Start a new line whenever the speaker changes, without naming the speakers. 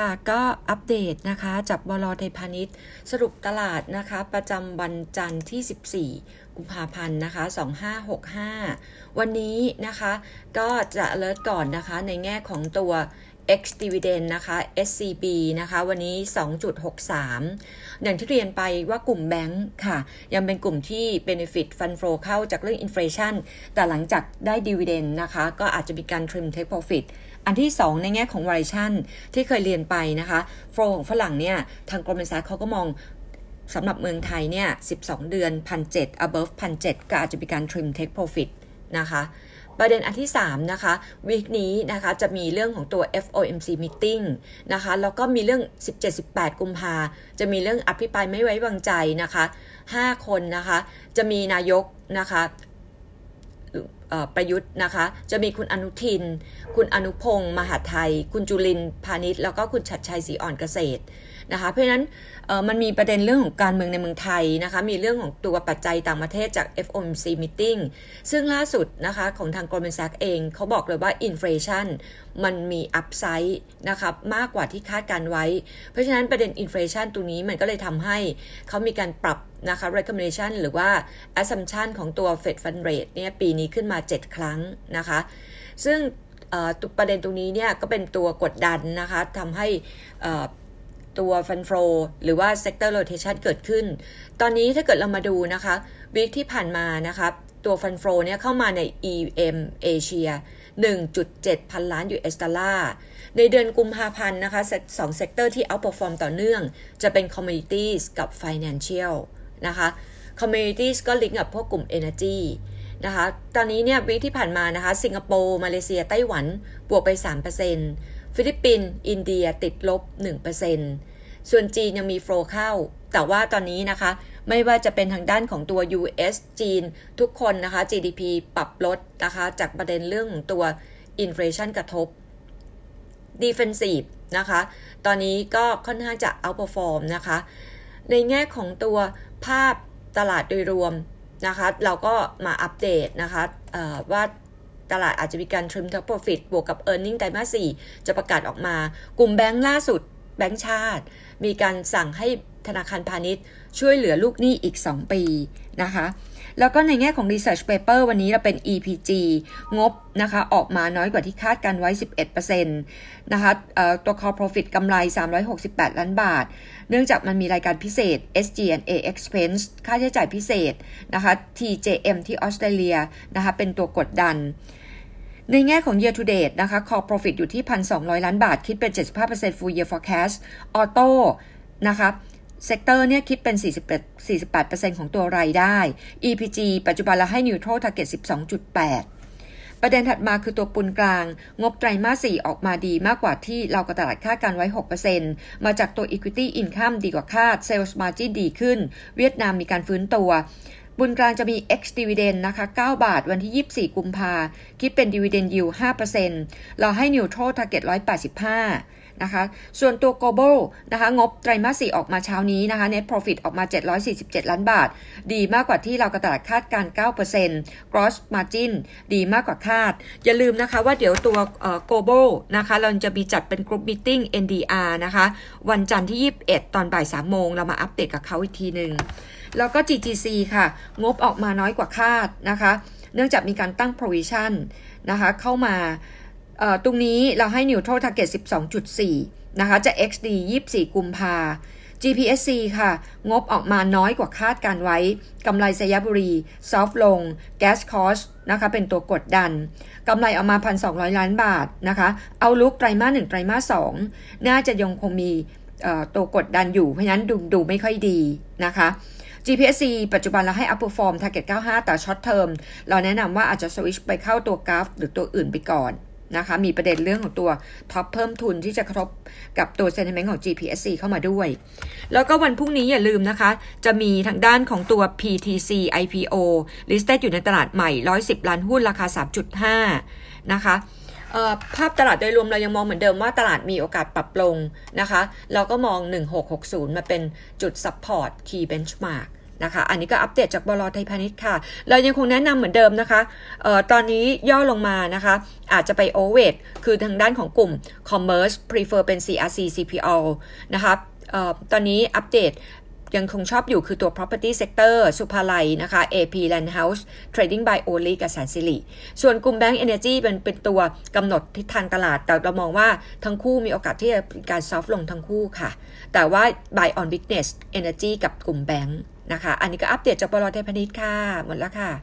ค่ะก็อัปเดตนะคะจากบลไทยพาณิชย์ สรุปตลาดนะคะ ประจำวันจันทร์ที่ 14 กุมภาพันธ์นะคะ 2565 วันนี้นะคะก็จะเลิศก่อนนะคะในแง่ของตัว X dividend นะคะ SCB นะคะ วันนี้ 2.63 อย่างที่เรียนไปว่ากลุ่มแบงค์ค่ะ ยังเป็นกลุ่มที่ benefit fund flow เข้าจากเรื่อง inflation แต่หลังจากได้ dividend นะคะ ก็อาจจะมีการ trim take profit อันที่ 2 ในแง่ของ variation ที่เคยเรียนไปนะคะ flow ของฝรั่งเนี่ย ทาง Goldman Sachs เขาก็มองสำหรับเมืองไทยเนี่ย 12 เดือน1,700 above 1,700 ก็อาจจะมีการ trim take profit นะคะประเด็นอันที่ 3 นะคะวีคนี้นะคะจะมีเรื่องของตัว FOMC meeting นะคะแล้วก็มีเรื่อง 17-18 กุมภาจะมีเรื่องอภิปรายไม่ไว้วางใจนะคะ 5 คนนะคะ จะมีนายกนะคะ ประยุทธ์นะคะ จะมีคุณอนุทิน คุณอนุพงศ์มหาไทย คุณจุลินพาณิชย์แล้วก็คุณชัดชัยศรีอ่อนเกษตรนะคะ เพราะฉะนั้นมันมีประเด็นเรื่องของการเมืองในเมืองไทยนะคะ มีเรื่องของตัวปัจจัยต่างประเทศจาก FOMC meeting ซึ่งล่าสุดนะคะของทาง Goldman Sachs เองเขาบอกเลยว่า inflation มันมี upside นะคะมากกว่าที่คาดการไว้ เพราะฉะนั้นประเด็น inflation ตัวนี้มันก็เลยทำให้เขามีการปรับ นะคะ recommendation หรือว่า assumption ของตัว Fed Fund Rate เนี่ยปีนี้ขึ้นมา 7 ครั้งนะคะ ซึ่งประเด็นตรงนี้เนี่ยก็เป็นตัวกดดันนะคะทำให้ตัวฟันโฟหรือว่า sector rotation เกิดขึ้น ตอนนี้ถ้าเกิดเรามาดูนะคะวีคที่ผ่านมานะคะตัวฟันโฟเนี่ยเข้ามาใน EM เอเชีย1.7 พันล้าน US ดอลลาร์ ในเดือนกุมภาพันธ์นะคะสอง sector ที่ outperform ต่อเนื่อง จะเป็น commodities กับ financial นะคะ commodities ก็ลิงก์กับพวกกลุ่ม energy นะคะ ตอนนี้เนี่ย week ที่ผ่านมานะคะ สิงคโปร์ มาเลเซีย ไต้หวัน บวกไป 3%ฟิลิปปินส์ อินเดีย ติดลบ 1%ส่วนจีนยังมี flow เข้า แต่ว่าตอนนี้นะคะ ไม่ว่าจะเป็นทางด้านของตัว US จีน ทุกคนนะคะ GDP ปรับลดนะคะ จากประเด็นเรื่องของตัวinflation กระทบ defensive นะคะ ตอนนี้ก็ค่อนข้างจะ outperform นะคะ ในแง่ของตัวภาพตลาดโดยรวมนะคะเราก็มาอัปเดตนะคะว่าตลาดอาจจะมีการ trim take profit บวกกับ e a r n i n g ไตรมาส4จะประกาศออกมา กลุ่มแบงค์ล่าสุด แบงค์ชาติ มีการสั่งให้ธนาคารพาณิชย์ ช่วยเหลือลูกหนี้อีก 2 ปีนะคะ แล้วก็ในแง่ของ Research Paper วันนี้เราเป็น EPG งบนะคะออกมาน้อยกว่าที่คาดการไว้ 11%นะคะตัว Core Profit กำไร 368 ล้านบาท เนื่องจากมันมีรายการพิเศษ SG&A Expense ค่าใช้จ่ายพิเศษนะคะ TJM ที่ออสเตรเลียนะคะเป็นตัวกดดัน ในแง่ของ year to date นะคะ core profit อยู่ที่ 1,200 ล้านบาท คิดเป็น 75% full year forecast auto นะคะเซกเตอร์เนี่ยคิดเป็น 48 48%ของตัวรายได้ EPG ปัจจุบันเราให้ neutral target 12.8 ประเด็นถัดมาคือตัวปุนกลาง งบไตรมาส 4 ออกมาดีมากกว่าที่เรากระตลาดคาดการไว้ 6%มาจากตัว equity income ดีกว่าคาด sales margin ดีขึ้น เวียดนามมีการฟื้นตัว บุญกลางจะมี ex dividend นะคะ 9 บาทวันที่ 24 กุมภาคิดเป็น dividend yield 5%เราให้ neutral target 185 นะคะส่วนตัว global นะคะงบไตรมาส4ออกมาเช้านี้นะคะ net profit ออกมา 747 ล้านบาท ดีมากกว่าที่เรากระตลาดคาดการ 9% gross margin ดีมากกว่าคาด อย่าลืมนะคะว่าเดี๋ยวตัว global นะคะเราจะมีจัดเป็น group meeting NDR นะคะวันจันทร์ที่ 21 ตอนบ่าย 3 โมง เรามาอัปเดตกับเขาอีกทีหนึ่งแล้วก็ GGC ค่ะ งบออกมาน้อยกว่าคาดนะคะ เนื่องจากมีการตั้ง provision นะคะเข้ามา ตรงนี้เราให้ neutral target 12.4 นะคะ จะ XD 24 กุมภา GPSC ค่ะ งบออกมาน้อยกว่าคาดการไว้กำไรสยบุรี ซอฟลง gas cost นะคะ เป็นตัวกดดันกำไรออกมา 1,200 ล้านบาทนะคะ เอาลุกไตรมาส1ไตรมาส2น่าจะยังคงมีตัวกดดันอยู่ เพราะฉะนั้นดูดูไม่ค่อยดีนะคะ GPSC ปัจจุบันเราให้ outperform target 95 แต่ short term เราแนะนำว่าอาจจะ switch ไปเข้าตัว GULF หรือตัวอื่นไปก่อน นะคะมีประเด็นเรื่องของตัว TOP เพิ่มทุนที่จะกระทบกับตัว sentiment ของ GPSC เข้ามาด้วย แล้วก็วันพรุ่งนี้อย่าลืมนะคะ จะมีทางด้านของตัว PTC IPO listed อยู่ในตลาดใหม่ 110 ล้านหุ้นราคา 3.5 นะคะภาพตลาดโดยรวมเรายังมองเหมือนเดิมว่าตลาดมีโอกาสปรับลงนะคะ เราก็มอง 1660 มาเป็นจุด support key benchmark นะคะ อันนี้ก็อัปเดตจากบลไทยพาณิชย์ค่ะ เรายังคงแนะนำเหมือนเดิมนะคะออตอนนี้ย่อลงมานะคะ อาจจะไปโอเวทคือทางด้านของกลุ่ม Commerce Prefer เป็น CRC CPO นะคะเอ่อตอนนี้อัปเดตยังคงชอบอยู่คือตัว property sector สุภาลัยนะคะ AP Land House Trading by Oli กับแสนสิริ ส่วนกลุ่ม Bank Energy เป็นเป็นตัวกำหนดทิศทางตลาด แต่เรามองว่าทั้งคู่มีโอกาสที่จะการซอฟลงทั้งคู่ค่ะ แต่ว่า buy on weakness energy กับกลุ่มแบงค์ นะคะ อันนี้ก็อัปเดตจากบลไทยพาณิชย์ค่ะ หมดแล้วค่ะ